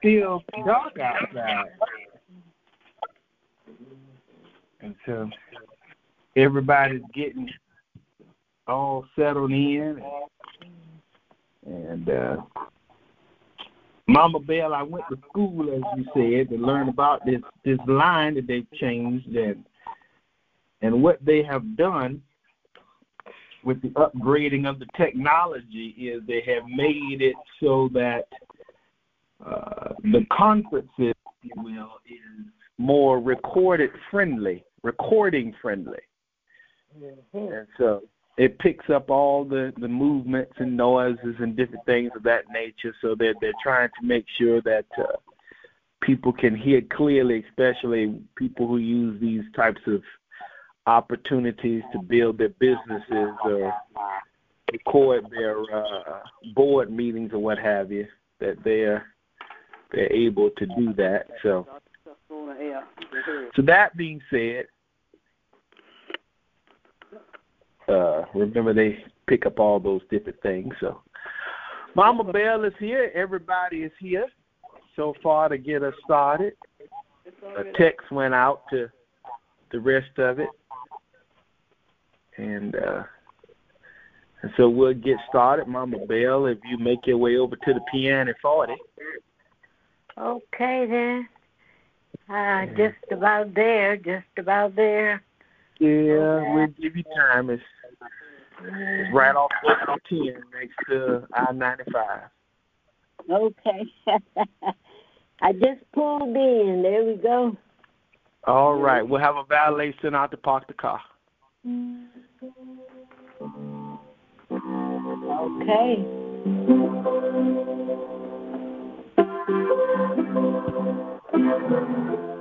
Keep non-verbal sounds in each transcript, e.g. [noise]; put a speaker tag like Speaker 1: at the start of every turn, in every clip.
Speaker 1: still dark outside. And so everybody's getting all settled in and, and uh Mama Bell, I went to school as you said to learn about this this line that they've changed and and what they have done with the upgrading of the technology is they have made it so that uh, the conferences, if you will, is more recorded friendly, recording friendly. Mm-hmm. And so it picks up all the, the movements and noises and different things of that nature so that they're trying to make sure that uh, people can hear clearly, especially people who use these types of opportunities to build their businesses or record their uh, board meetings or what have you, that they're they're able to do that. So, so that being said, uh, remember they pick up all those different things. So, Mama Bell is here. Everybody is here so far to get us started. A text went out to the rest of it and uh, and so we'll get started. Mama Bell, if you make your way over to the piano 40.
Speaker 2: Okay, then. Uh, just about there, just about there.
Speaker 1: Yeah, okay. we'll give you time. It's, it's right off 10 next to I 95.
Speaker 2: Okay. [laughs] I just pulled in. There we go.
Speaker 1: All right. We'll have a valet sent out to park the car.
Speaker 2: Okay. Thank you.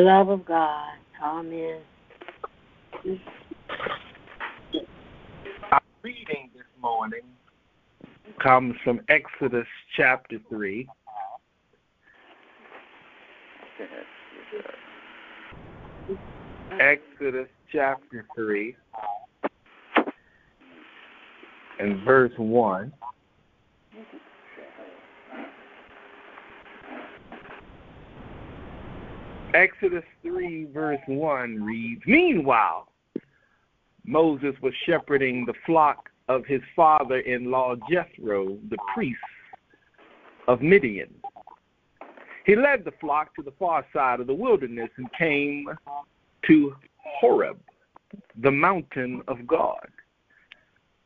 Speaker 2: The love of God. Amen.
Speaker 1: Our reading this morning comes from Exodus chapter 3. Exodus chapter 3 and verse 1. Exodus 3, verse 1 reads Meanwhile, Moses was shepherding the flock of his father in law Jethro, the priest of Midian. He led the flock to the far side of the wilderness and came to Horeb, the mountain of God.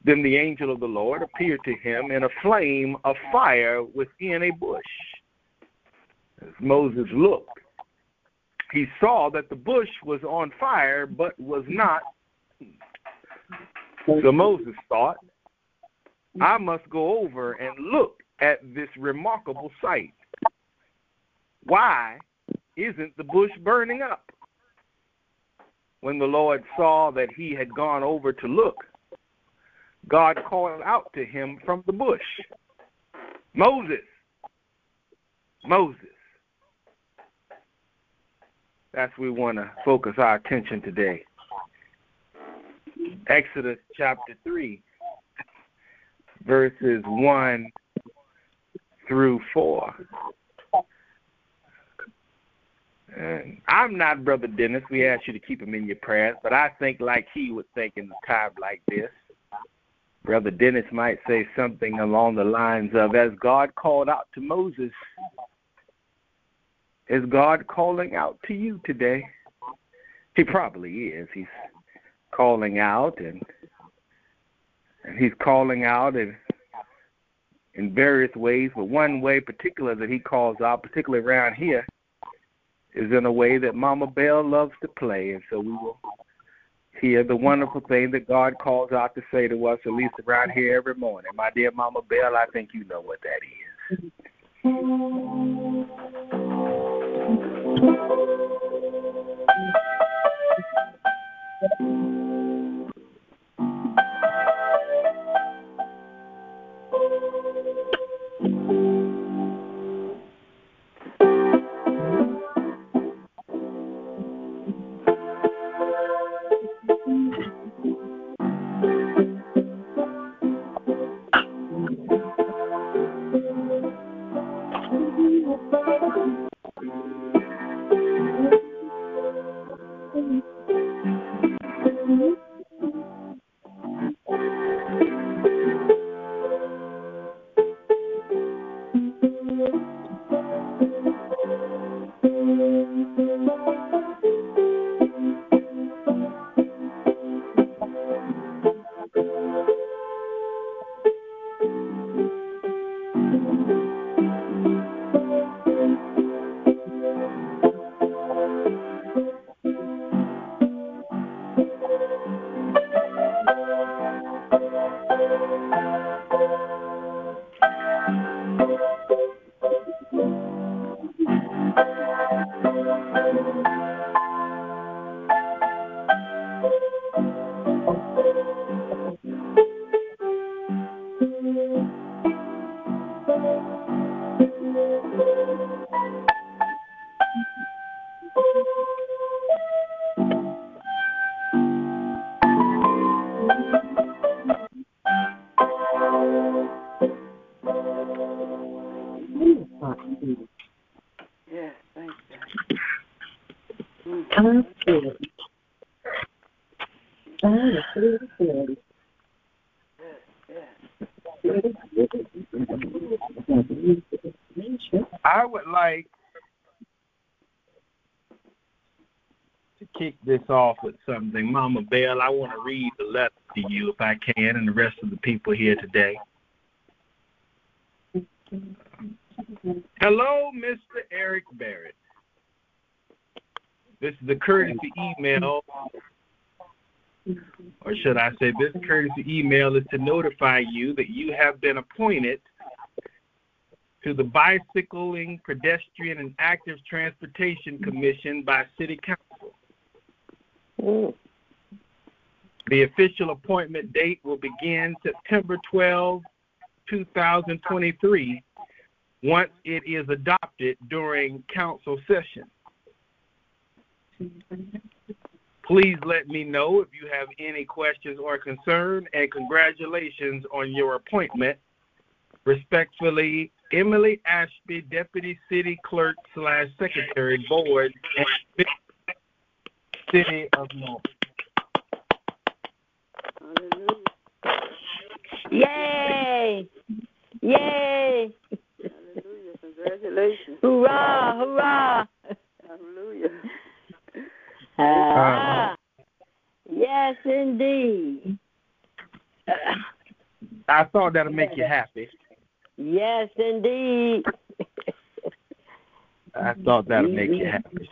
Speaker 1: Then the angel of the Lord appeared to him in a flame of fire within a bush. As Moses looked, he saw that the bush was on fire but was not. So Moses thought, I must go over and look at this remarkable sight. Why isn't the bush burning up? When the Lord saw that he had gone over to look, God called out to him from the bush Moses, Moses. That's we want to focus our attention today. Exodus chapter 3, verses 1 through 4. And I'm not Brother Dennis. We ask you to keep him in your prayers, but I think like he would think in a time like this. Brother Dennis might say something along the lines of, as God called out to Moses, is God calling out to you today? He probably is. He's calling out and and he's calling out in in various ways, but one way particular that he calls out, particularly around here, is in a way that Mama Bell loves to play, and so we will hear the wonderful thing that God calls out to say to us, at least around here every morning. My dear Mama Bell, I think you know what that is.
Speaker 3: Mm-hmm. Thank you.
Speaker 1: Yes, off with something. Mama Bell, I want to read the letter to you if I can and the rest of the people here today. Hello, Mr. Eric Barrett. This is a courtesy email, or should I say, this courtesy email is to notify you that you have been appointed to the Bicycling, Pedestrian, and Active Transportation Commission by City Council. The official appointment date will begin September 12, 2023, once it is adopted during council session. Please let me know if you have any questions or concern, and congratulations on your appointment. Respectfully, Emily Ashby, Deputy City Clerk slash Secretary, Board, City of North.
Speaker 3: Hallelujah.
Speaker 2: Yay! Yay!
Speaker 3: Hallelujah. Congratulations.
Speaker 2: Hurrah! Hurrah!
Speaker 3: Hallelujah.
Speaker 2: Ah. Yay! indeed.
Speaker 1: I thought that'd make you happy.
Speaker 2: Yes, indeed.
Speaker 1: I thought that'd make you happy.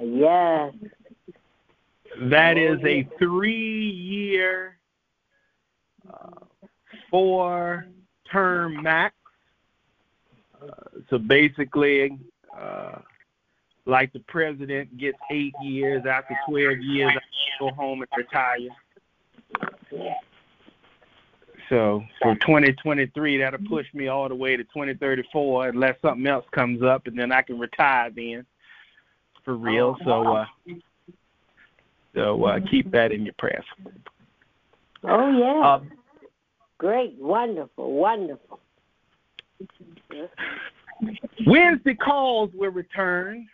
Speaker 2: yes.
Speaker 1: That is a three-year, uh, four-term max. Uh, so basically, uh, like the president gets eight years. After 12 years, I go home and retire. So for 2023, that'll push me all the way to 2034 unless something else comes up, and then I can retire then for real. So, uh, so uh, keep that in your prayers.
Speaker 2: Oh, yeah.
Speaker 1: Um,
Speaker 2: Great. Wonderful. Wonderful.
Speaker 1: Wednesday calls will return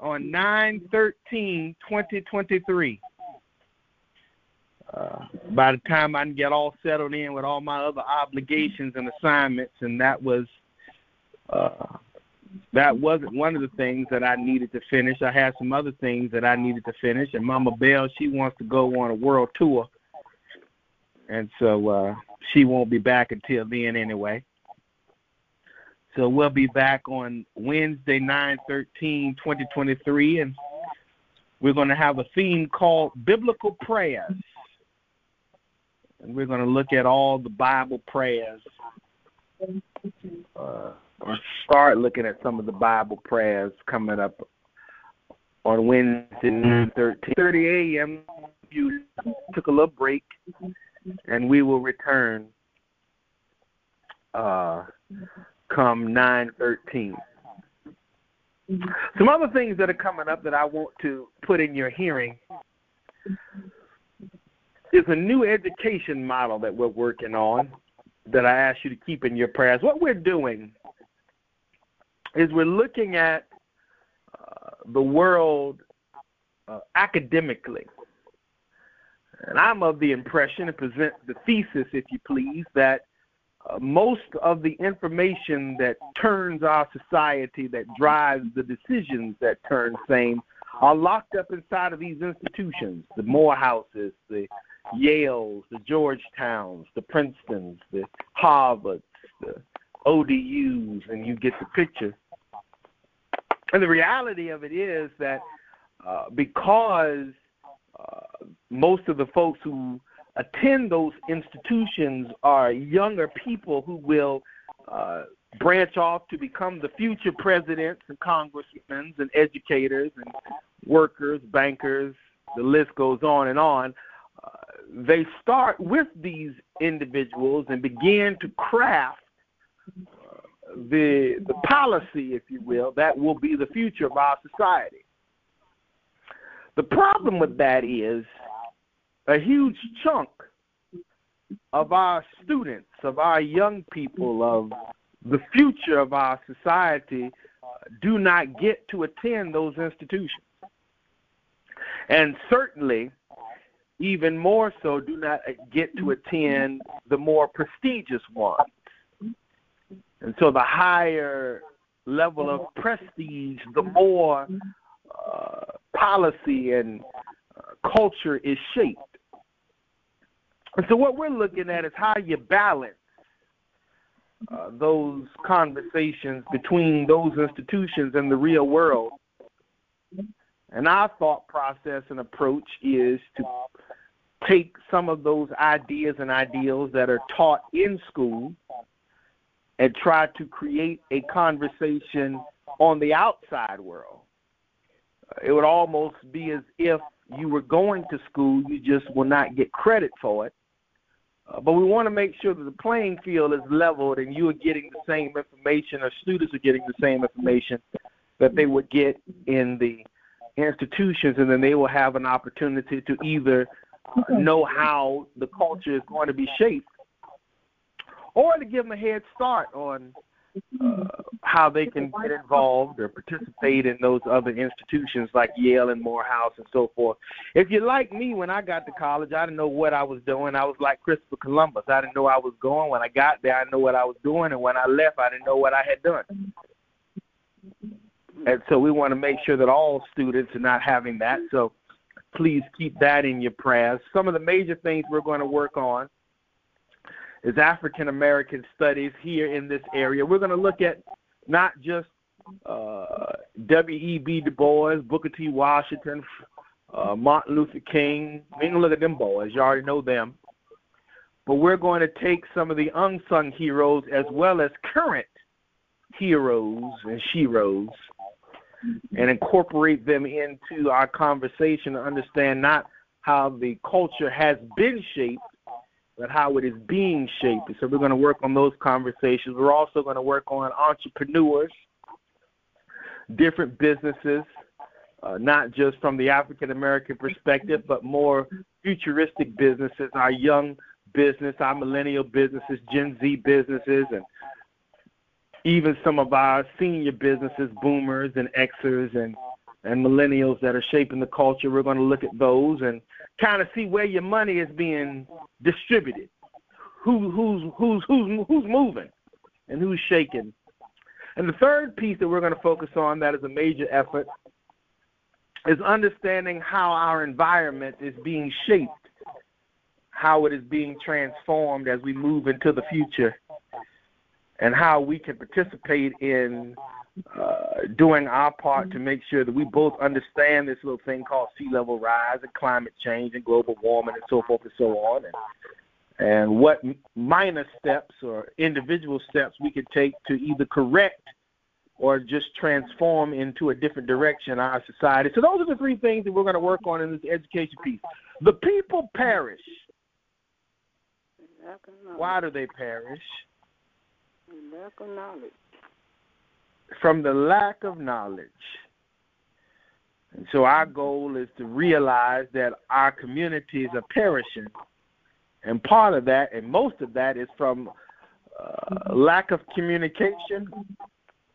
Speaker 1: on 9-13-2023. uh, by the time I can get all settled in with all my other obligations and assignments, and that was uh, that wasn't one of the things that I needed to finish. I had some other things that I needed to finish, and Mama Bell she wants to go on a world tour, and so uh, she won't be back until then anyway. So we'll be back on Wednesday, 9 13, 2023, and we're going to have a theme called Biblical Prayers. And we're going to look at all the Bible prayers, uh, or start looking at some of the Bible prayers coming up on Wednesday, 9 13, 30 a.m. You took a little break, and we will return. Uh, come 913. Some other things that are coming up that I want to put in your hearing is a new education model that we're working on that I ask you to keep in your prayers. What we're doing is we're looking at uh, the world uh, academically. And I'm of the impression, and present the thesis, if you please, that uh, most of the information that turns our society, that drives the decisions that turn same, are locked up inside of these institutions the Morehouses, the Yales, the Georgetowns, the Princetons, the Harvards, the ODUs, and you get the picture. And the reality of it is that uh, because uh, most of the folks who attend those institutions are younger people who will uh, branch off to become the future presidents and congressmen and educators and workers, bankers, the list goes on and on. Uh, they start with these individuals and begin to craft the the policy, if you will, that will be the future of our society. The problem with that is a huge chunk of our students, of our young people, of the future of our society do not get to attend those institutions. And certainly, even more so, do not get to attend the more prestigious ones. And so, the higher level of prestige, the more uh, policy and uh, culture is shaped. And so, what we're looking at is how you balance uh, those conversations between those institutions and the real world. And our thought process and approach is to take some of those ideas and ideals that are taught in school and try to create a conversation on the outside world. It would almost be as if you were going to school, you just will not get credit for it. Uh, but we want to make sure that the playing field is leveled and you are getting the same information or students are getting the same information that they would get in the institutions and then they will have an opportunity to either uh, know how the culture is going to be shaped or to give them a head start on uh, how they can get involved or participate in those other institutions like Yale and Morehouse and so forth. If you're like me, when I got to college, I didn't know what I was doing. I was like Christopher Columbus. I didn't know I was going. When I got there, I knew what I was doing, and when I left, I didn't know what I had done. And so we want to make sure that all students are not having that. So please keep that in your prayers. Some of the major things we're going to work on is African American studies here in this area. We're going to look at not just uh, W.E.B. Du Bois, Booker T. Washington, uh, Martin Luther King. We can look at them boys. You already know them. But we're going to take some of the unsung heroes as well as current heroes and sheroes and incorporate them into our conversation to understand not how the culture has been shaped, but how it is being shaped. So we're going to work on those conversations. We're also going to work on entrepreneurs, different businesses, uh, not just from the African American perspective, but more futuristic businesses, our young business, our millennial businesses, Gen Z businesses, and even some of our senior businesses, boomers and Xers and and millennials that are shaping the culture. We're going to look at those and kind of see where your money is being distributed. Who who's who's who's who's moving and who's shaking. And the third piece that we're going to focus on that is a major effort is understanding how our environment is being shaped, how it is being transformed as we move into the future, and how we can participate in uh, doing our part to make sure that we both understand this little thing called sea level rise and climate change and global warming and so forth and so on, and, and what minor steps or individual steps we could take to either correct or just transform into a different direction our society. So those are the three things that we're going to work on in this education piece. The people perish. Why do they perish?
Speaker 3: Lack of knowledge.
Speaker 1: From the lack of knowledge. And so our goal is to realize that our communities are perishing. And part of that, and most of that, is from uh, lack of communication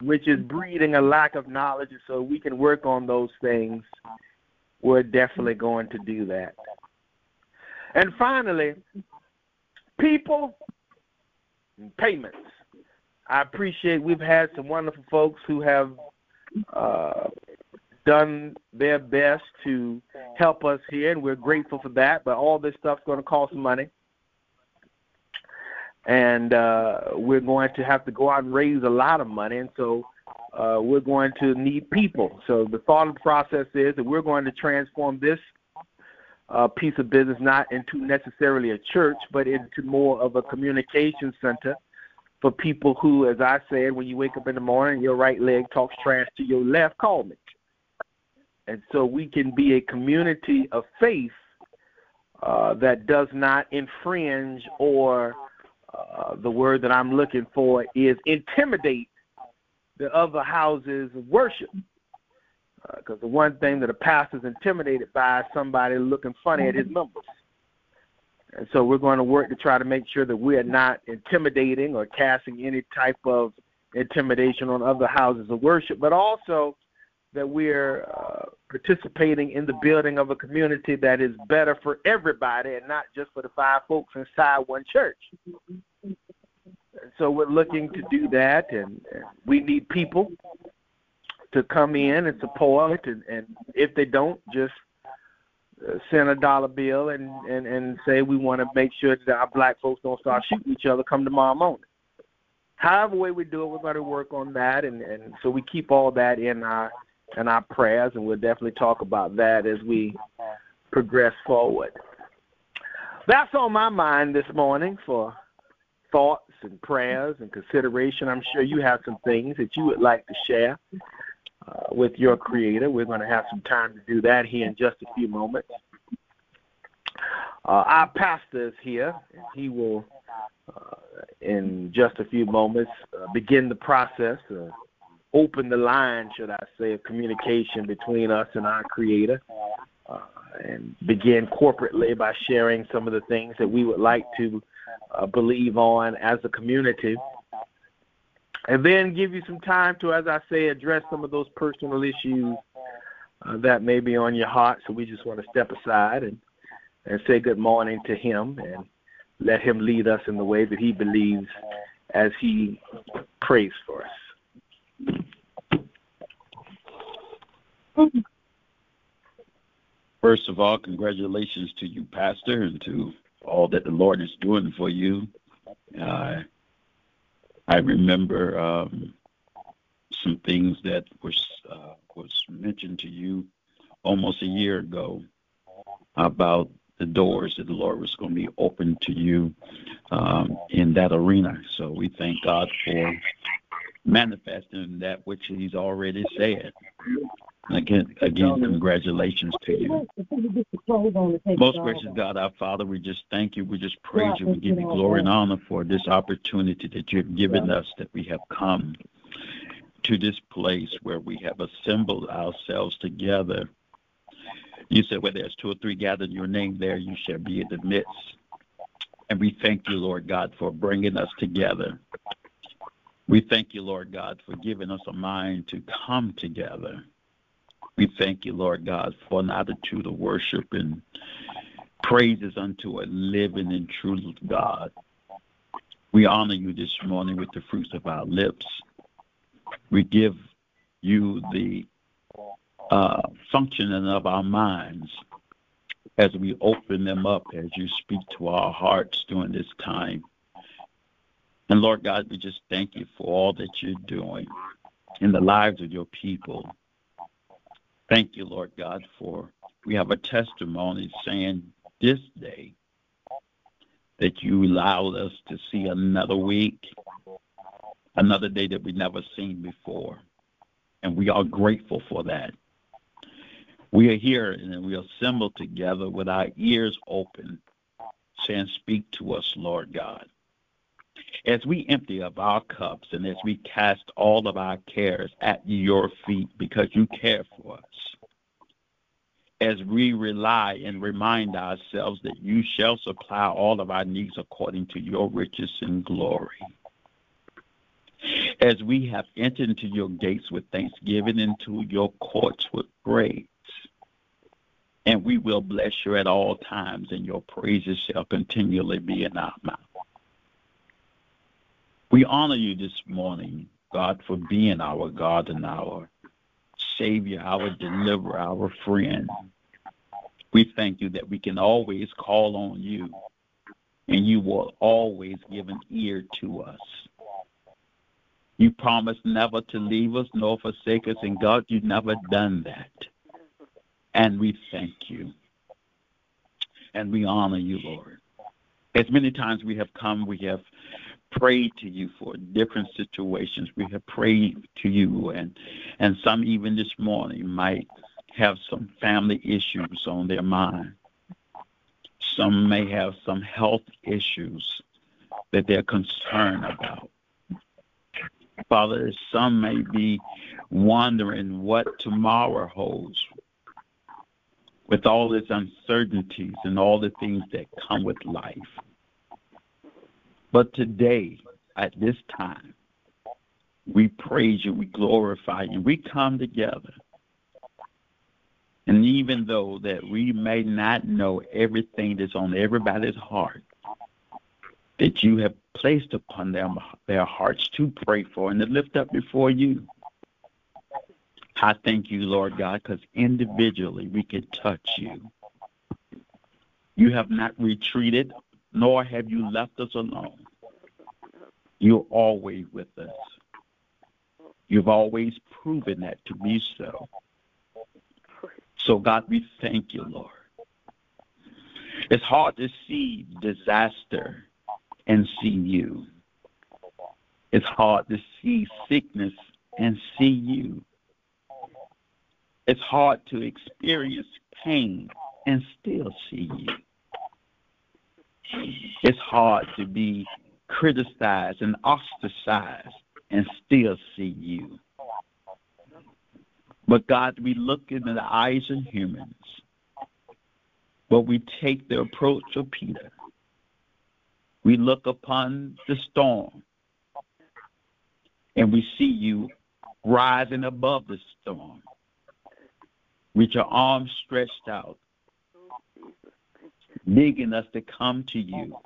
Speaker 1: which is breeding a lack of knowledge. So we can work on those things. We're definitely going to do that. And finally, people and payments. I appreciate we've had some wonderful folks who have uh, done their best to help us here, and we're grateful for that. But all this stuff's going to cost money and uh, we're going to have to go out and raise a lot of money, and so uh, we're going to need people. So the thought process is that we're going to transform this uh, piece of business not into necessarily a church, but into more of a communication center for people who, as I said, when you wake up in the morning, your right leg talks trash to your left, call me. And so we can be a community of faith uh, that does not infringe or uh, the word that I'm looking for is intimidate the other houses of worship. Because uh, the one thing that a pastor is intimidated by is somebody looking funny at his members. And so we're going to work to try to make sure that we're not intimidating or casting any type of intimidation on other houses of worship, but also that we're uh, participating in the building of a community that is better for everybody and not just for the five folks inside one church. And so we're looking to do that, and, and we need people to come in and support, and, and if they don't, just send a dollar bill and, and, and say we want to make sure that our black folks don't start shooting each other come tomorrow morning. However way we do it, we're going to work on that, and, and so we keep all that in our – in our prayers, and we'll definitely talk about that as we progress forward. That's on my mind this morning for thoughts and prayers and consideration. I'm sure you have some things that you would like to share with your Creator. We're going to have some time to do that here in just a few moments. Uh, our pastor is here, he will, uh, in just a few moments, uh, begin the process open the line, should I say, of communication between us and our Creator, uh, and begin corporately by sharing some of the things that we would like to uh, believe on as a community. And then give you some time to, as I say, address some of those personal issues uh, that may be on your heart. So we just want to step aside and, and say good morning to him and let him lead us in the way that he believes as he prays for us.
Speaker 4: First of all, congratulations to you, Pastor, and to all that the Lord is doing for you. Uh, I remember um, some things that was uh, was mentioned to you almost a year ago about the doors that the Lord was going to be open to you um, in that arena. So we thank God for manifesting that which He's already said. Again, again, congratulations to you. Most gracious God, our Father, we just thank you. We just praise you. We give you glory and honor for this opportunity that you've given us, that we have come to this place where we have assembled ourselves together. You said, where there's two or three gathered in your name, there you shall be in the midst. And we thank you, Lord God, for bringing us together. We thank you, Lord God, for giving us a mind to come together. We thank you, Lord God, for an attitude of worship and praises unto a living and true God. We honor you this morning with the fruits of our lips. We give you the uh, functioning of our minds as we open them up as you speak to our hearts during this time. And Lord God, we just thank you for all that you're doing in the lives of your people. Thank you, Lord God, for we have a testimony saying this day that you allowed us to see another week, another day that we never seen before. And we are grateful for that. We are here and we assemble together with our ears open, saying, Speak to us, Lord God. As we empty of our cups and as we cast all of our cares at your feet because you care for us, as we rely and remind ourselves that you shall supply all of our needs according to your riches and glory. As we have entered into your gates with thanksgiving, into your courts with praise, and we will bless you at all times, and your praises shall continually be in our mouth. We honor you this morning, God, for being our God and our Savior, our deliverer, our friend. We thank you that we can always call on you, and you will always give an ear to us. You promised never to leave us nor forsake us, and God, you've never done that. And we thank you. And we honor you, Lord. As many times we have come, we have prayed to you for different situations. We have prayed to you, and and some even this morning might have some family issues on their mind. Some may have some health issues that they're concerned about. Father, some may be wondering what tomorrow holds with all its uncertainties and all the things that come with life. But today, at this time, we praise you, we glorify you, we come together. And even though that we may not know everything that's on everybody's heart, that you have placed upon them their hearts to pray for and to lift up before you. I thank you, Lord God, because individually we can touch you. You have not retreated nor have you left us alone. You're always with us. You've always proven that to be so. So, God, we thank you, Lord. It's hard to see disaster and see you. It's hard to see sickness and see you. It's hard to experience pain and still see you. It's hard to be criticized and ostracized and still see you. But God, we look into the eyes of humans, but we take the approach of Peter. We look upon the storm and we see you rising above the storm with your arms stretched out begging us to come to you.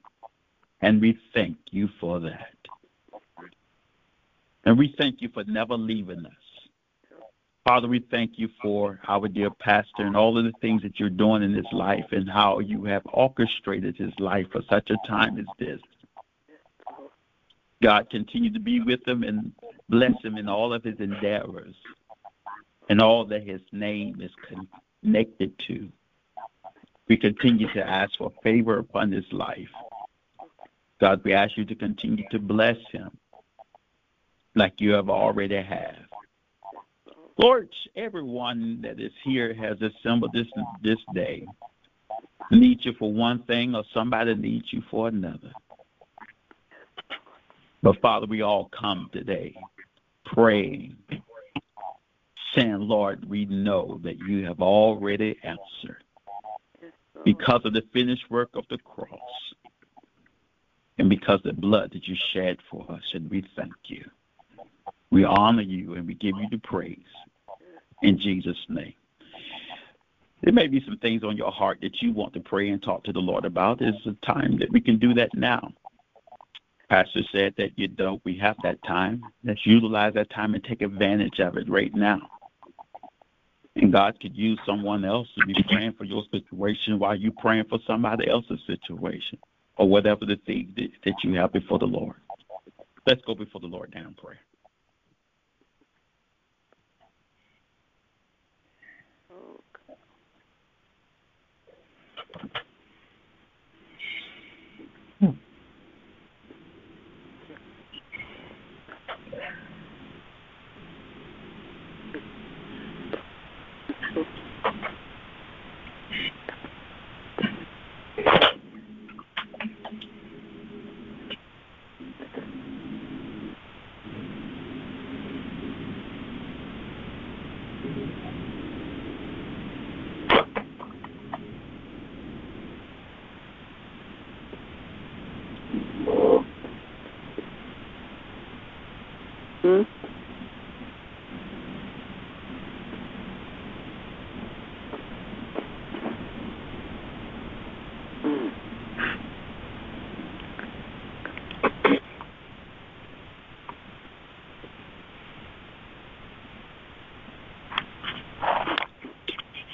Speaker 4: And we thank you for that. And we thank you for never leaving us. Father, we thank you for our dear pastor and all of the things that you're doing in his life and how you have orchestrated his life for such a time as this. God, continue to be with him and bless him in all of his endeavors and all that his name is connected to. We continue to ask for favor upon his life. God, we ask you to continue to bless him like you have already have. Lord, everyone that is here has assembled this this day needs you for one thing or somebody needs you for another. But Father, we all come today praying, saying, Lord, we know that you have already answered because of the finished work of the cross and because of the blood that you shed for us, and we thank you. We honor you and we give you the praise in Jesus' name. There may be some things on your heart that you want to pray and talk to the Lord about. It's a time that we can do that now. Pastor said that you don't. We have that time. Let's utilize that time and take advantage of it right now. And God could use someone else to be praying for your situation while you're praying for somebody else's situation or whatever the thing that, you have before the Lord. Let's go before the Lord now and pray.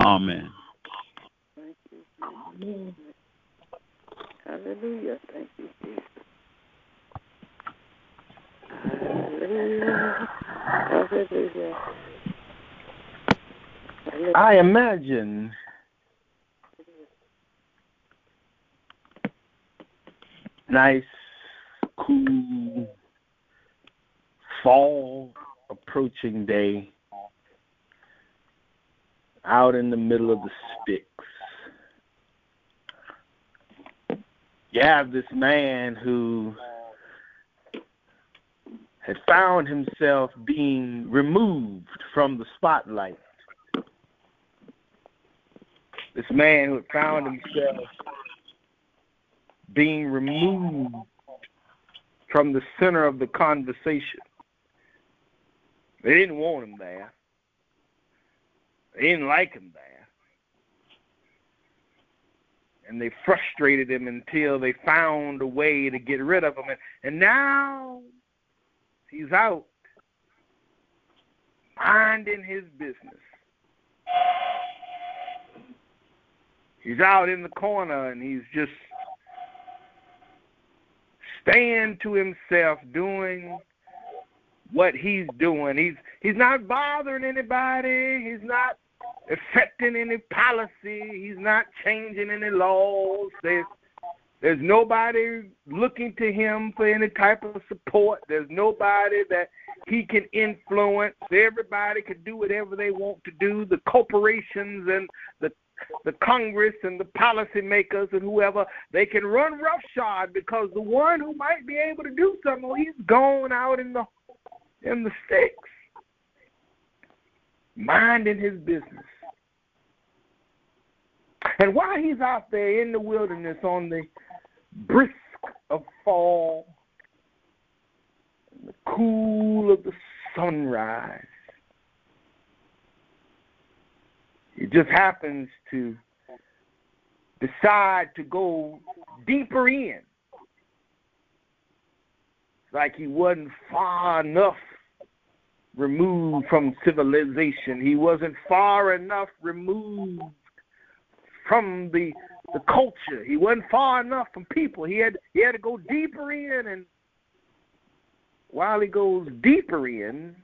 Speaker 4: Amen.
Speaker 3: Thank you. Amen. Hallelujah. Thank you, Jesus. Hallelujah. Hallelujah.
Speaker 1: I imagine nice, cool fall approaching day out in the middle of the sticks. You have this man who had found himself being removed from the spotlight. This man who had found himself being removed from the center of the conversation. They didn't want him there. They didn't like him there. And they frustrated him until they found a way to get rid of him. And, and now he's out minding his business. He's out in the corner and he's just staying to himself doing what he's doing. He's he's not bothering anybody. He's not affecting any policy. He's not changing any laws. There's there's nobody looking to him for any type of support. There's nobody that he can influence. Everybody can do whatever they want to do. The corporations and the the Congress and the policymakers and whoever, they can run roughshod because the one who might be able to do something, well, he's gone out in the in the sticks. minding his business. And while he's out there in the wilderness on the brisk of fall, the cool of the sunrise, he just happens to decide to go deeper in. Like he wasn't far enough removed from civilization. He wasn't far enough removed from the the culture. He wasn't far enough from people. He had he had to go deeper in and while he goes deeper in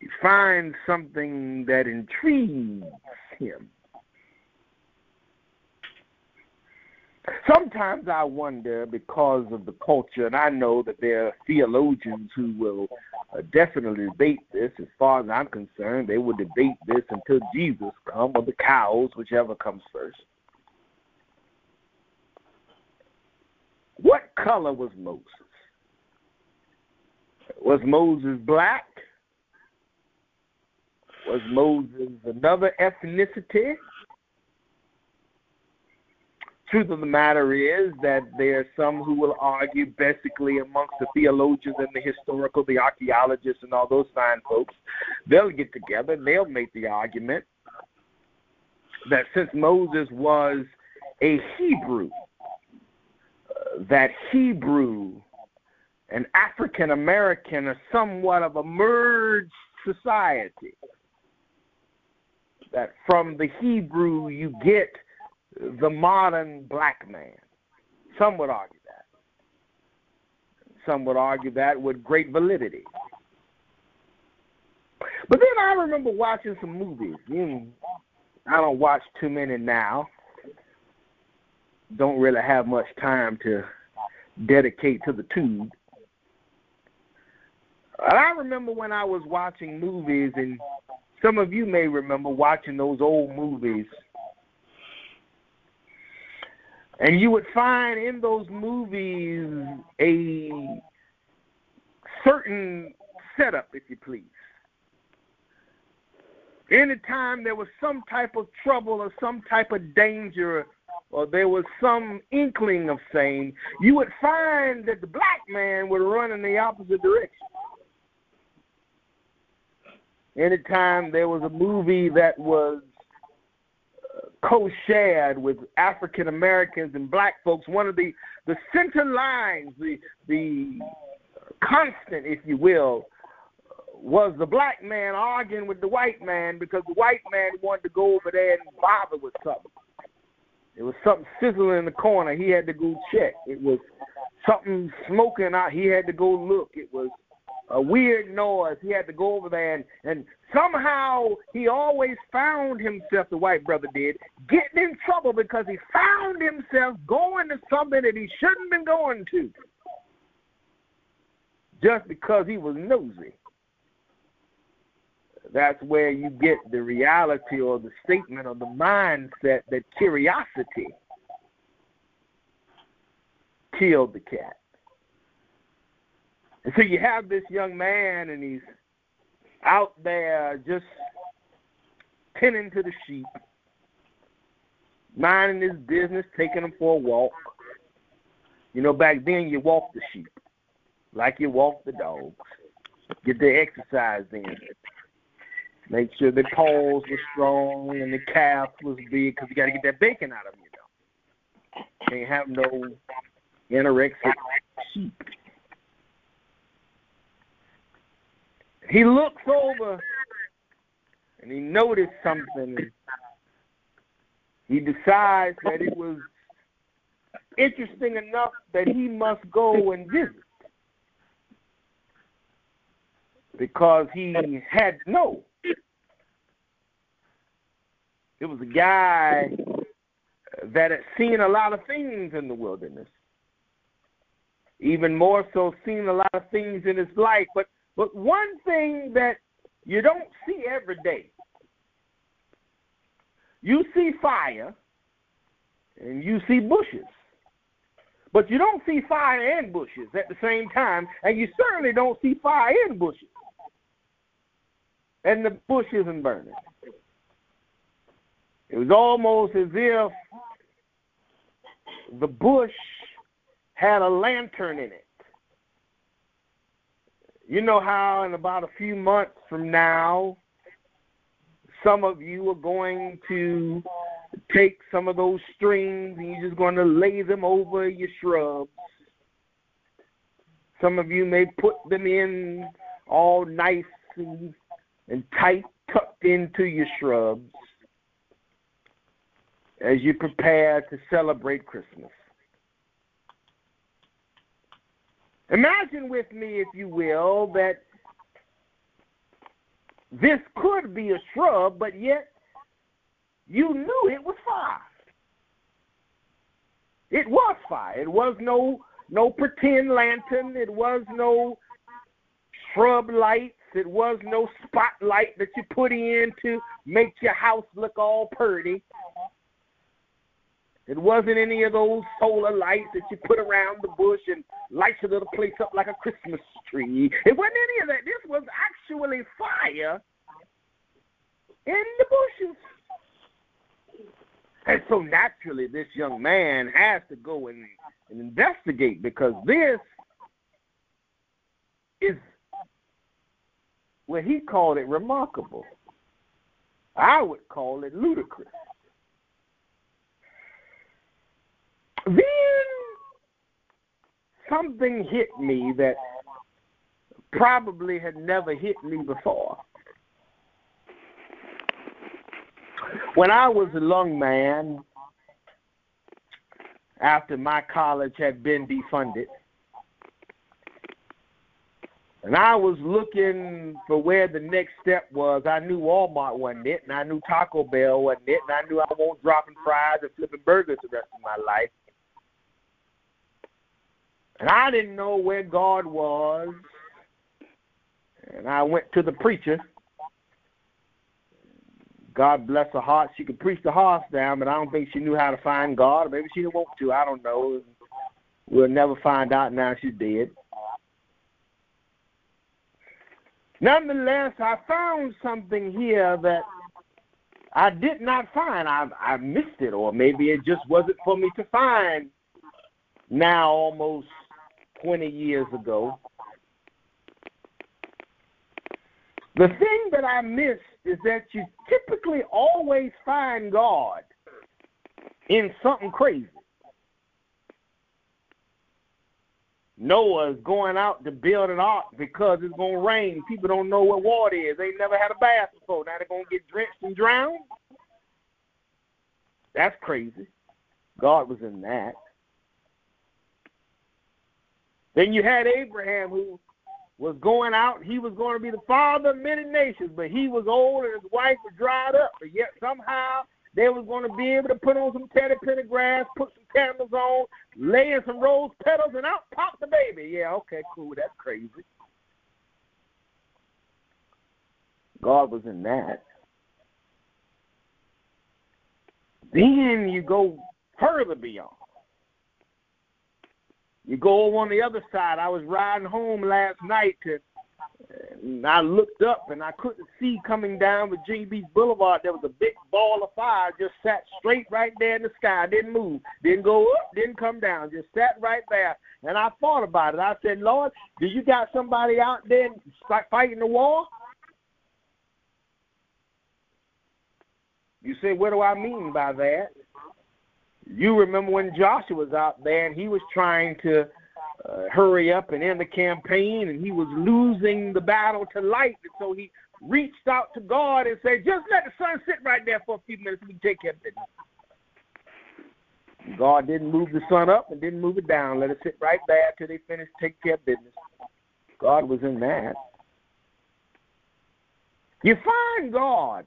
Speaker 1: he finds something that intrigues him. Sometimes I wonder because of the culture, and I know that there are theologians who will uh, definitely debate this. As far as I'm concerned, they will debate this until Jesus comes, or the cows, whichever comes first. What color was Moses? Was Moses black? Was Moses another ethnicity? Truth of the matter is that there are some who will argue, basically amongst the theologians and the historical, the archaeologists, and all those fine folks, they'll get together and they'll make the argument that since Moses was a Hebrew, uh, that Hebrew and African American are somewhat of a merged society. That from the Hebrew you get the modern black man. Some would argue that. Some would argue that with great validity. But then I remember watching some movies. You know, I don't watch too many now. Don't really have much time to dedicate to the tube. I remember when I was watching movies, and some of you may remember watching those old movies and you would find in those movies a certain setup, if you please. Anytime there was some type of trouble or some type of danger or there was some inkling of same, you would find that the black man would run in the opposite direction. Anytime there was a movie that was co-shared with African Americans and black folks. One of the the center lines, the the constant, if you will, was the black man arguing with the white man because the white man wanted to go over there and bother with something. It was something sizzling in the corner. He had to go check. It was something smoking out. He had to go look. It was a weird noise. He had to go over there and, and somehow he always found himself, the white brother did, getting in trouble because he found himself going to something that he shouldn't been going to. Just because he was nosy. That's where you get the reality or the statement or the mindset that curiosity killed the cat. And so you have this young man, and he's out there just tending to the sheep, minding his business, taking them for a walk. You know, back then you walk the sheep like you walk the dogs. Get their exercise in. Make sure the paws were strong and the calf was big because you got to get that bacon out of them, you know. Can't have no anorexic sheep. He looks over and he noticed something. He decides that it was interesting enough that he must go and visit because he had to know. It was a guy that had seen a lot of things in the wilderness, even more so, seen a lot of things in his life, but but one thing that you don't see every day, you see fire and you see bushes. But you don't see fire and bushes at the same time, and you certainly don't see fire and bushes. and the bush isn't burning. It was almost as if the bush had a lantern in it. You know how in about a few months from now, some of you are going to take some of those strings and you're just going to lay them over your shrubs. Some of you may put them in all nice and, and tight, tucked into your shrubs as you prepare to celebrate Christmas. Imagine with me, if you will, that this could be a shrub, but yet you knew it was fire. It was fire. It was no no pretend lantern. It was no shrub lights. It was no spotlight that you put in to make your house look all pretty. It wasn't any of those solar lights that you put around the bush and light your little place up like a Christmas tree. It wasn't any of that. This was actually fire in the bushes. And so naturally, this young man has to go and, and investigate because this is what he called it remarkable. I would call it ludicrous. Then something hit me that probably had never hit me before. When I was a young man, after my college had been defunded, and I was looking for where the next step was. I knew Walmart wasn't it, and I knew Taco Bell wasn't it, and I knew I won't dropping fries and flipping burgers the rest of my life. And I didn't know where God was. And I went to the preacher. God bless her heart. She could preach the horse down, but I don't think she knew how to find God. Maybe she didn't want to. I don't know. We'll never find out now she's dead. Nonetheless, I found something here that I did not find. I, I missed it, or maybe it just wasn't for me to find now almost 20 years ago. The thing that I missed is that you typically always find God in something crazy. Noah's going out to build an ark because it's going to rain. People don't know what water is. They never had a bath before. Now they're going to get drenched and drowned. That's crazy. God was in that. Then you had Abraham who was going out. He was going to be the father of many nations, but he was old and his wife was dried up. But yet somehow they was going to be able to put on some Teddy Pendergrass, put some candles on, lay in some rose petals, and out popped the baby. Yeah, okay, cool. That's crazy. God was in that. Then you go further beyond. You go on the other side. I was riding home last night to and I looked up and I couldn't see coming down Virginia Beach Boulevard. There was a big ball of fire just sat straight right there in the sky. Didn't move. Didn't go up. Didn't come down. Just sat right there. And I thought about it. I said, Lord, do you got somebody out there fighting the war? You say, what do I mean by that? You remember when Joshua was out there and he was trying to uh, hurry up and end the campaign, and he was losing the battle to light. And so he reached out to God and said, Just let the sun sit right there for a few minutes and we take care of business. God didn't move the sun up and didn't move it down. Let it sit right there till they finished take care of business. God was in that. You find God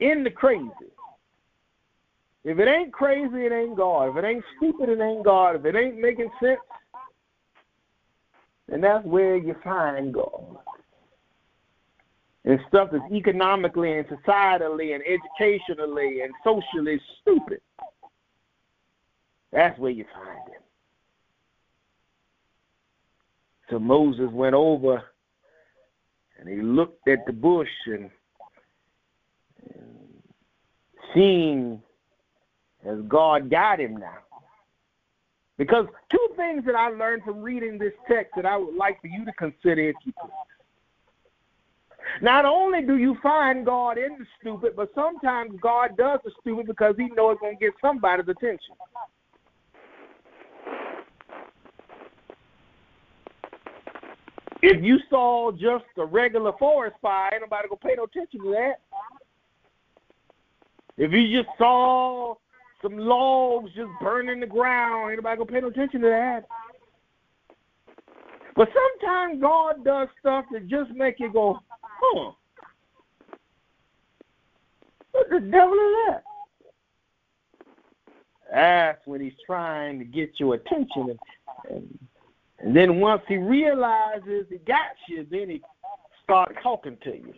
Speaker 1: in the crazy. If it ain't crazy, it ain't God. If it ain't stupid, it ain't God. If it ain't making sense, then that's where you find God. And stuff that's economically and societally and educationally and socially stupid. That's where you find him. So Moses went over And he looked at the bush and, and seen as God got him now. Because two things that I learned from reading this text that I would like for you to consider if you could. Not only do you find God in the stupid, but sometimes God does the stupid because he knows it's going to get somebody's attention. If you saw just a regular forest fire, ain't nobody gonna pay no attention to that. If you just saw some logs just burning the ground, Anybody gonna pay no attention to that. But sometimes God does stuff that just make you go, huh. What the devil is that? That's when he's trying to get your attention and, and and then once he realizes he got you, then he starts talking to you.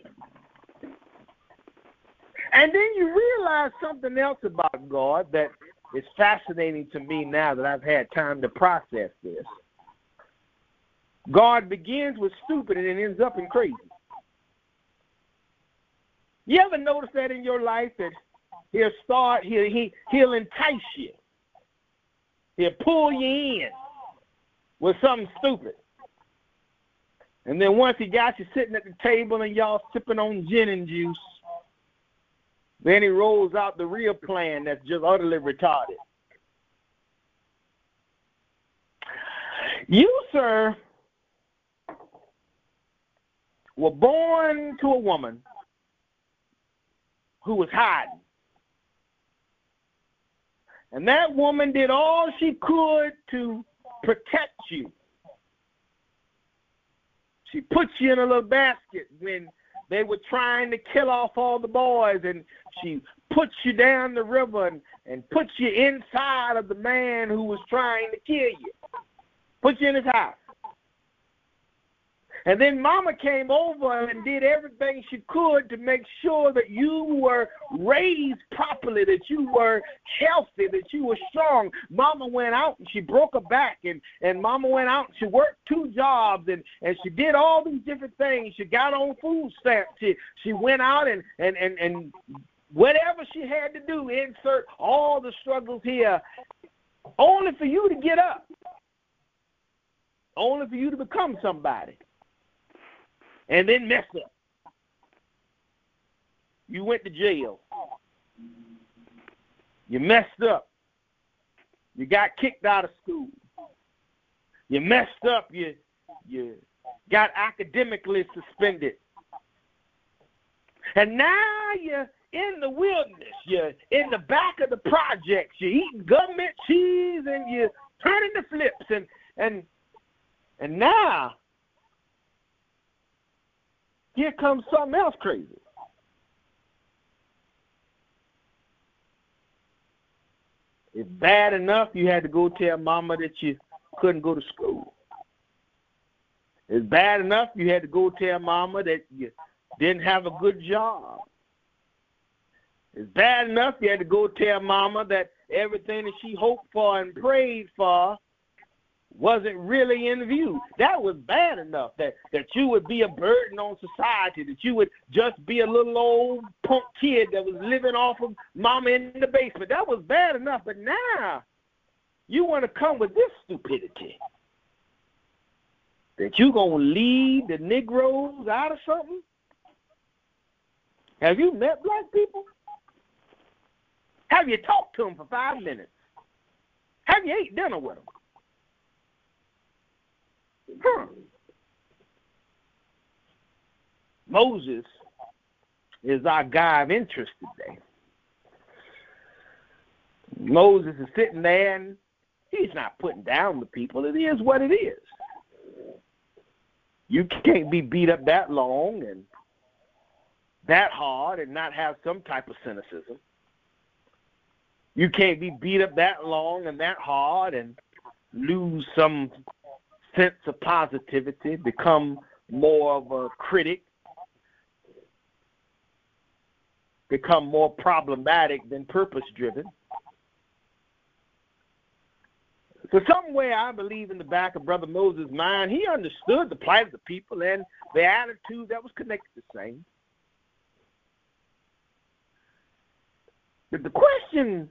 Speaker 1: And then you realize something else about God that is fascinating to me now that I've had time to process this. God begins with stupid and it ends up in crazy. You ever notice that in your life that he'll start he'll he he'll entice you. He'll pull you in with something stupid. And then once he got you sitting at the table and y'all sipping on gin and juice, then he rolls out the real plan that's just utterly retarded. You, sir, were born to a woman who was hiding. And that woman did all she could to protect you. She put you in a little basket when they were trying to kill off all the boys, and she puts you down the river and, and puts you inside of the man who was trying to kill you. Puts you in his house. And then Mama came over and did everything she could to make sure that you were raised properly, that you were healthy, that you were strong. Mama went out and she broke her back, and, and Mama went out and she worked two jobs, and, and she did all these different things. She got on food stamps. She, she went out and, and, and, and whatever she had to do, insert all the struggles here, only for you to get up, only for you to become somebody and then mess up. You went to jail. You messed up. You got kicked out of school. You messed up. You you got academically suspended. And now you're in the wilderness. You're in the back of the projects. You're eating government cheese and you're turning the flips and and and now here comes something else crazy. It's bad enough you had to go tell mama that you couldn't go to school. It's bad enough you had to go tell mama that you didn't have a good job. It's bad enough you had to go tell mama that everything that she hoped for and prayed for wasn't really in view. That was bad enough that that you would be a burden on society, that you would just be a little old punk kid that was living off of mama in the basement. That was bad enough, but now you want to come with this stupidity. That you gonna lead the Negroes out of something? Have you met black people? Have you talked to them for five minutes? Have you ate dinner with them? Huh. Moses is our guy of interest today. Moses is sitting there and he's not putting down the people. It is what it is. You can't be beat up that long and that hard and not have some type of cynicism. You can't be beat up that long and that hard and lose some sense of positivity, become more of a critic, become more problematic than purpose driven. So somewhere I believe in the back of Brother Moses' mind, he understood the plight of the people and the attitude that was connected to same. But the question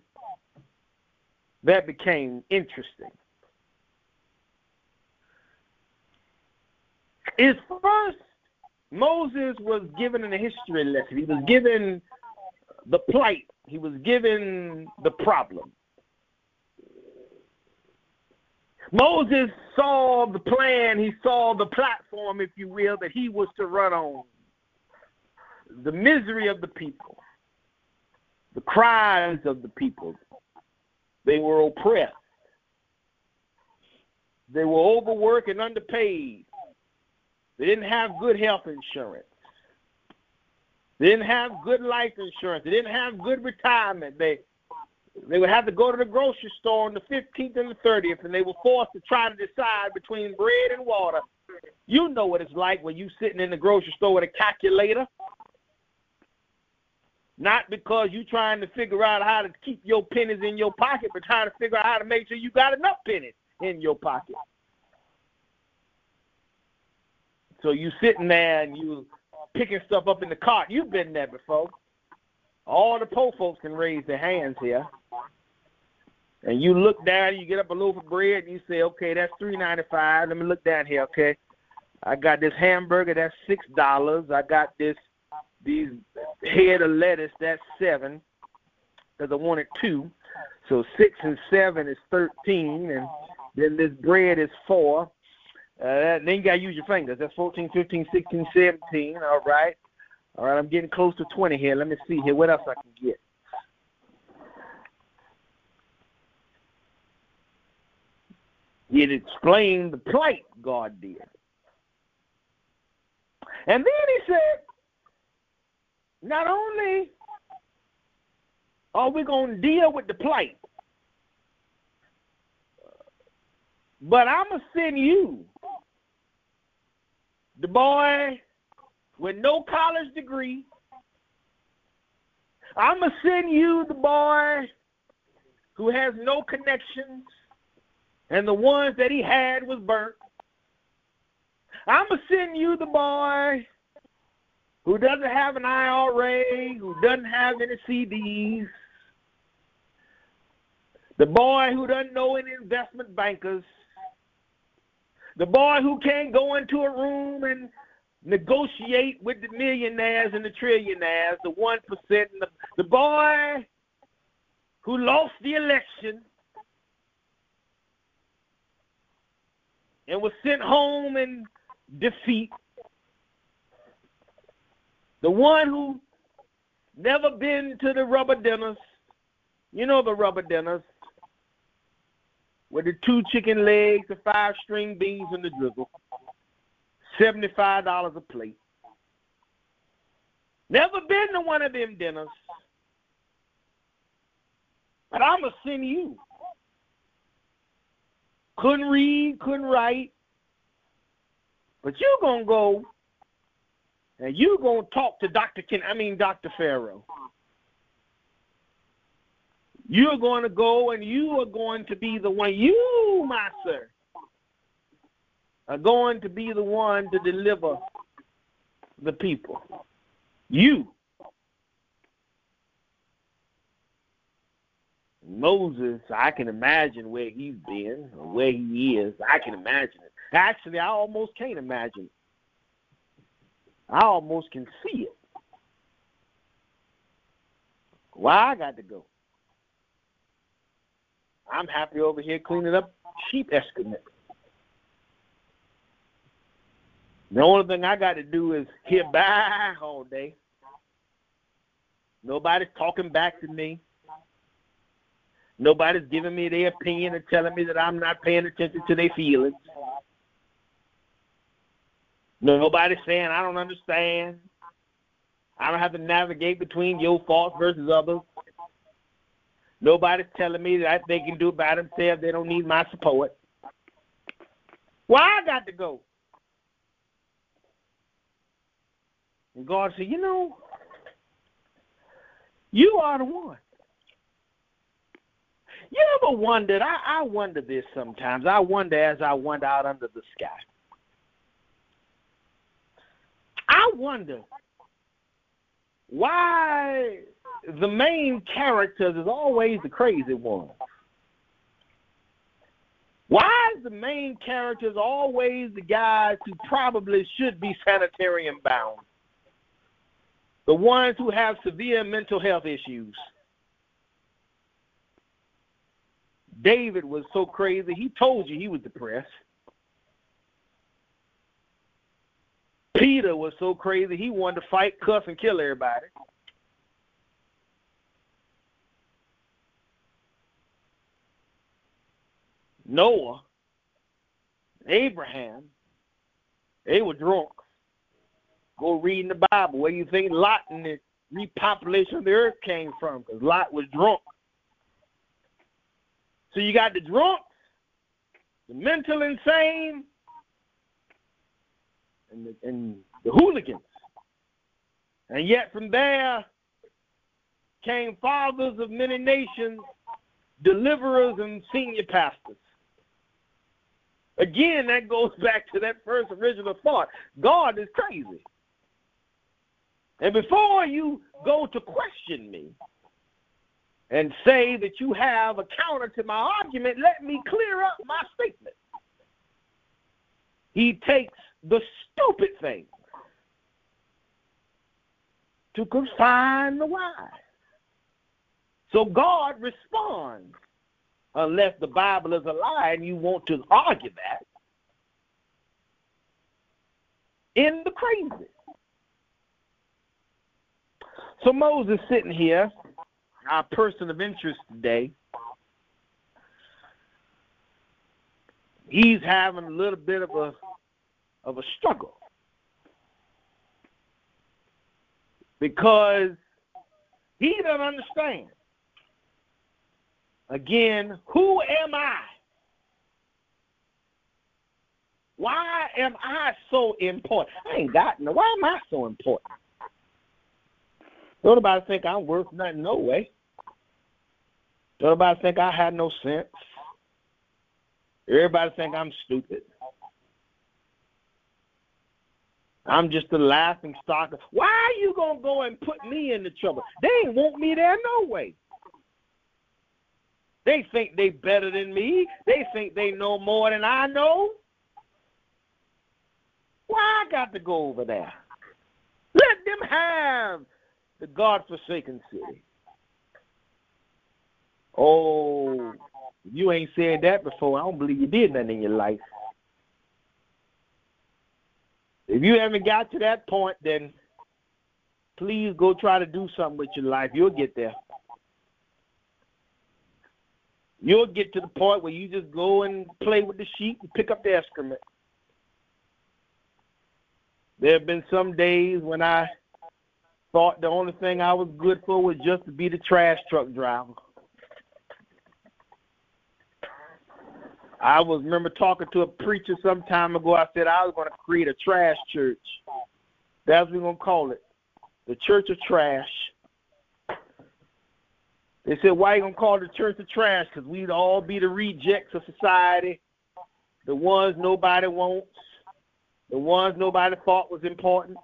Speaker 1: that became interesting is first Moses was given a history lesson. He was given the plight. He was given the problem. Moses saw the plan, he saw the platform, if you will, that he was to run on. The misery of the people, the cries of the people. They were oppressed, they were overworked and underpaid. They didn't have good health insurance. They didn't have good life insurance. They didn't have good retirement. They they would have to go to the grocery store on the 15th and the 30th, and they were forced to try to decide between bread and water. You know what it's like when you're sitting in the grocery store with a calculator. Not because you're trying to figure out how to keep your pennies in your pocket, but trying to figure out how to make sure you got enough pennies in your pocket. So you sitting there and you picking stuff up in the cart. You've been there before. All the poor folks can raise their hands here. And you look down, you get up a loaf of bread, and you say, okay, that's three ninety five. Let me look down here, okay. I got this hamburger, that's six dollars. I got this these head of lettuce, that's seven, because I wanted two. So six and seven is thirteen, and then this bread is four. Uh, then you got to use your fingers. That's 14, 15, 16, 17. All right. All right, I'm getting close to 20 here. Let me see here. What else I can get? It explained the plight God did. And then he said, not only are we going to deal with the plight, but I'm going to send you, the boy with no college degree. I'm going to send you, the boy who has no connections and the ones that he had was burnt. I'm going to send you the boy who doesn't have an IRA, who doesn't have any CDs, the boy who doesn't know any investment bankers, the boy who can't go into a room and negotiate with the millionaires and the trillionaires, the 1%, and the, the boy who lost the election and was sent home in defeat. The one who never been to the rubber dinners. You know the rubber dinners with the two chicken legs, the five string beans, and the drizzle. Seventy-five dollars a plate. Never been to one of them dinners. But I'ma send you couldn't read, couldn't write. But you're going to go and you're going to talk to Dr. Ken, I mean, Dr. Pharaoh. You're going to go and you are going to be the one, you, my sir, are going to be the one to deliver the people. You. Moses, I can imagine where he's been where he is. I can imagine it. Actually, I almost can't imagine it. I almost can see it. Why I got to go? I'm happy over here cleaning up sheep excrement. The only thing I got to do is hear back all day. Nobody's talking back to me. Nobody's giving me their opinion and telling me that I'm not paying attention to their feelings. Nobody's saying I don't understand. I don't have to navigate between your faults versus others. Nobody's telling me that they can do it by themselves. They don't need my support. Why I got to go? And God said, you know, you are the one. You ever wondered? I, I wonder this sometimes. I wonder as I wander out under the sky. I wonder why the main characters is always the crazy ones. Why is the main characters always the guys who probably should be sanitarium bound? The ones who have severe mental health issues. David was so crazy, he told you he was depressed. Peter was so crazy, he wanted to fight, cuss, and kill everybody. Noah, Abraham, they were drunk. Go read in the Bible where you think Lot and the repopulation of the earth came from, because Lot was drunk. So you got the drunk, the mental insane, and the, and the hooligans. And yet from there came fathers of many nations, deliverers, and senior pastors. Again, that goes [laughs] back to that first original thought. God is crazy. And before you go to question me and say that you have a counter to my argument, let me clear up my statement. He takes the stupid things to confine the wise. So God responds unless the Bible is a lie and you want to argue that in the crazy. So Moses sitting here, our person of interest today, he's having a little bit of a of a struggle because he doesn't understand. Again, who am I? Why am I so important? I ain't got no. Why am I so important? Don't nobody think I'm worth nothing, no way. Don't nobody think I had no sense. Everybody think I'm stupid. I'm just a laughing stock. Why are you gonna go and put me into trouble? They ain't want me there no way. They think they better than me. They think they know more than I know. Why I got to go over there? Let them have the God-forsaken city. Oh, you ain't said that before. I don't believe you did nothing in your life. If you haven't got to that point, then please go try to do something with your life. You'll get there. You'll get to the point where you just go and play with the sheep and pick up the excrement. There have been some days when I thought the only thing I was good for was just to be the trash truck driver. I was remember talking to a preacher some time ago. I said I was going to create a trash church. That's what we're going to call it, the Church of Trash. They said, why are you going to call it the Church of Trash? Because we'd all be the rejects of society, the ones nobody wants, the ones nobody thought was important.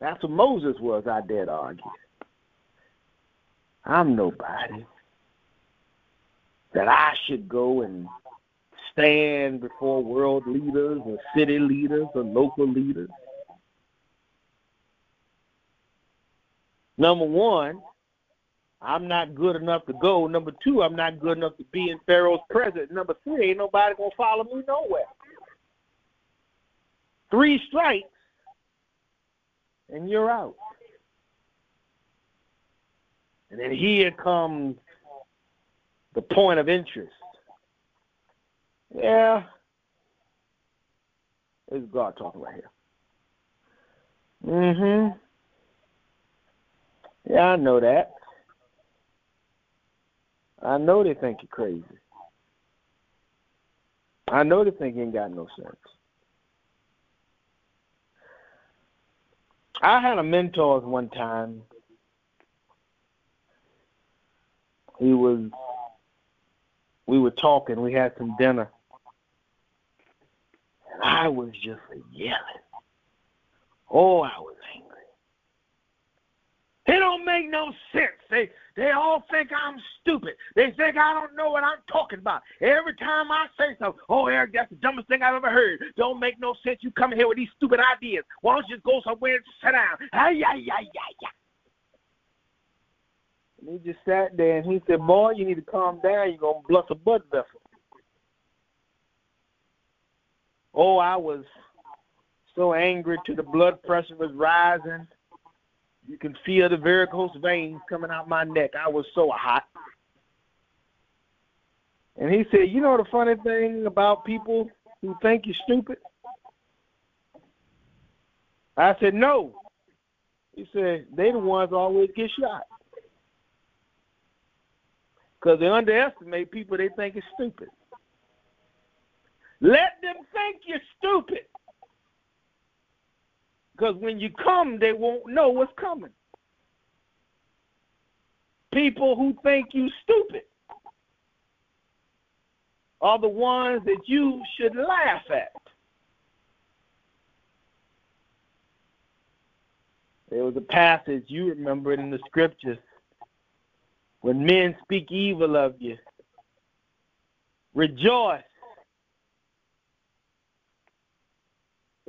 Speaker 1: That's what Moses was, I dare argue. I'm nobody. That I should go and stand before world leaders or city leaders or local leaders. Number one, I'm not good enough to go. Number two, I'm not good enough to be in Pharaoh's presence. Number three, ain't nobody gonna follow me nowhere. Three strikes, and you're out. And then here comes the point of interest. Yeah. Is God talking right here. Mm-hmm. Yeah, I know that. I know they think you're crazy. I know they think you ain't got no sense. I had a mentor one time. He was we were talking, we had some dinner. And I was just yelling. Oh, I was angry. It don't make no sense. They they all think I'm stupid. They think I don't know what I'm talking about. Every time I say something, oh Eric, that's the dumbest thing I've ever heard. Don't make no sense. You come here with these stupid ideas. Why don't you just go somewhere and sit down? Ay, ay, ay, ay, ay. And he just sat there and he said, Boy, you need to calm down. You're gonna bust a blood vessel. Oh, I was so angry to the blood pressure was rising. You can feel the varicose veins coming out my neck. I was so hot. And he said, You know the funny thing about people who think you're stupid? I said, No. He said, They the ones always get shot. Because they underestimate people they think is stupid. Let them think you're stupid. Because when you come, they won't know what's coming. People who think you stupid are the ones that you should laugh at. There was a passage you remember in the scriptures when men speak evil of you. Rejoice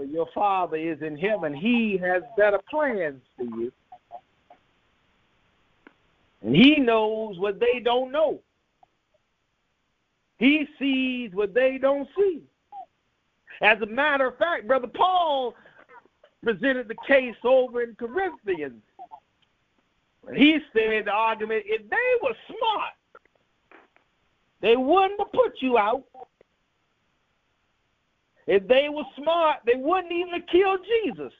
Speaker 1: For your Father is in heaven. He has better plans for you. And He knows what they don't know. He sees what they don't see. As a matter of fact, Brother Paul presented the case over in Corinthians. He said the argument if they were smart, they wouldn't have put you out. If they were smart, they wouldn't even have killed Jesus.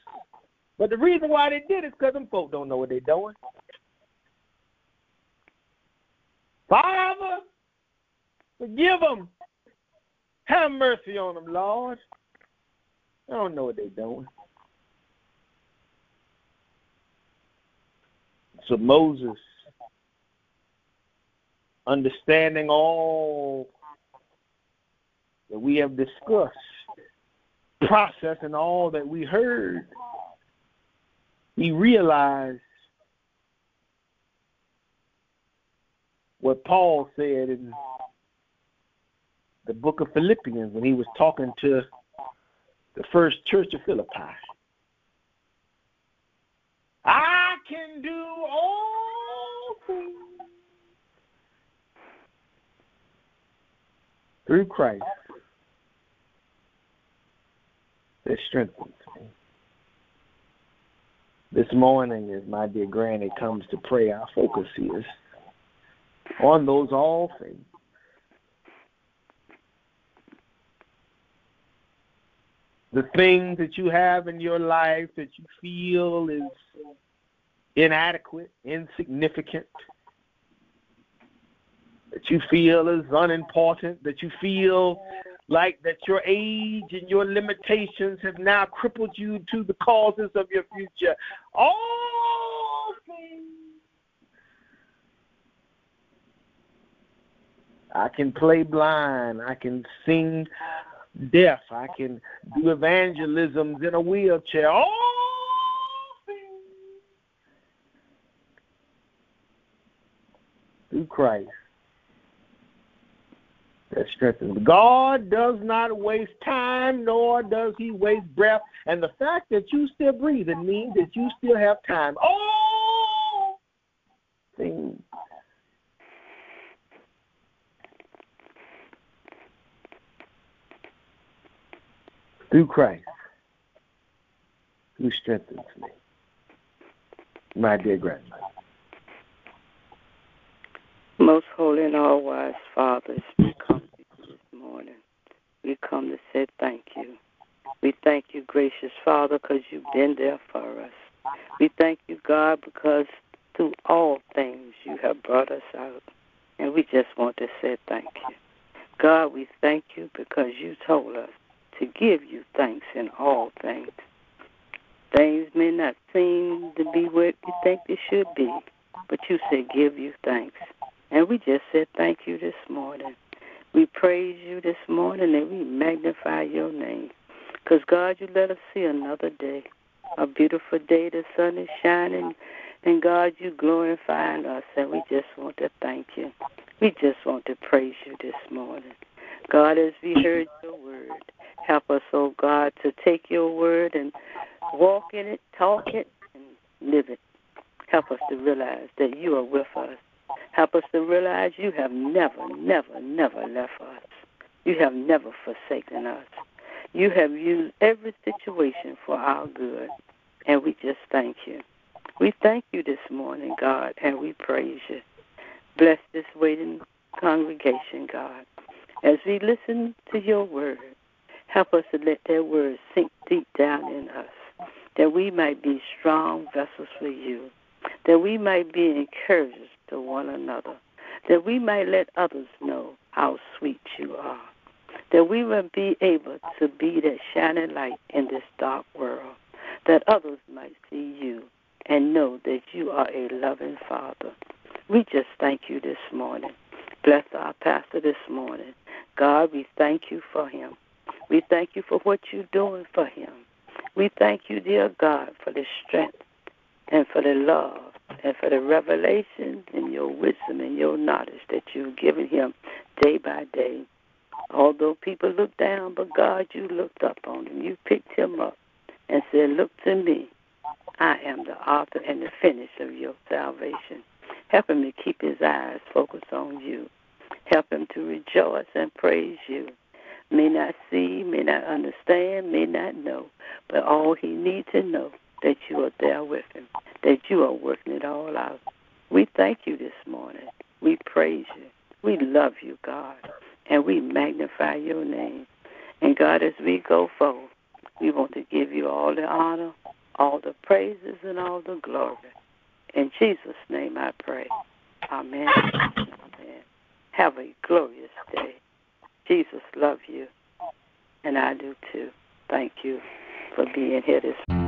Speaker 1: But the reason why they did is because them folk don't know what they're doing. Father, forgive them. Have mercy on them, Lord. I don't know what they're doing. So Moses, understanding all that we have discussed, processing all that we heard, we realized what Paul said in the book of Philippians when he was talking to the first church of Philippi. I can do all things through Christ that strengthens me. This morning, as my dear granny comes to pray, our focus is on those all things. The things that you have in your life that you feel is inadequate, insignificant, that you feel is unimportant, that you feel like that your age and your limitations have now crippled you to the causes of your future. All. I can play blind. I can sing deaf. I can do evangelisms in a wheelchair. All through Christ that strengthens. God does not waste time, nor does He waste breath. And the fact that you still breathing means that you still have time. All things. Through Christ, who strengthens me. My dear grandmother.
Speaker 3: Most holy and all wise fathers, we come to you this morning. We come to say thank you. We thank you, gracious Father, because you've been there for us. We thank you, God, because through all things you have brought us out. And we just want to say thank you. God, we thank you because you told us to give you thanks in all things. Things may not seem to be what you think they should be, but you said give you thanks. And we just said thank you this morning. We praise you this morning and we magnify your name. Because, God, you let us see another day, a beautiful day. The sun is shining, and God, you glorifying us, and we just want to thank you. We just want to praise you this morning. God, as we heard your word, help us, oh God, to take your word and walk in it, talk it, and live it. Help us to realize that you are with us. Help us to realize you have never, never, never left us. You have never forsaken us. You have used every situation for our good, and we just thank you. We thank you this morning, God, and we praise you. Bless this waiting congregation, God. As we listen to your word, help us to let that word sink deep down in us, that we might be strong vessels for you, that we might be encouragers to one another, that we might let others know how sweet you are, that we will be able to be that shining light in this dark world, that others might see you and know that you are a loving Father. We just thank you this morning. Bless our pastor this morning. God, we thank you for him. We thank you for what you're doing for him. We thank you, dear God, for the strength and for the love and for the revelation and your wisdom and your knowledge that you've given him day by day. Although people look down, but God, you looked up on him. You picked him up and said, Look to me. I am the author and the finisher of your salvation. Help him to keep his eyes focused on you. Help him to rejoice and praise you. May not see, may not understand, may not know, but all he needs to know that you are there with him, that you are working it all out. We thank you this morning. We praise you. We love you, God, and we magnify your name. And God, as we go forward, we want to give you all the honor, all the praises, and all the glory. In Jesus' name I pray. Amen. Amen. Have a glorious day. Jesus love you, and I do too. Thank you for being here this morning.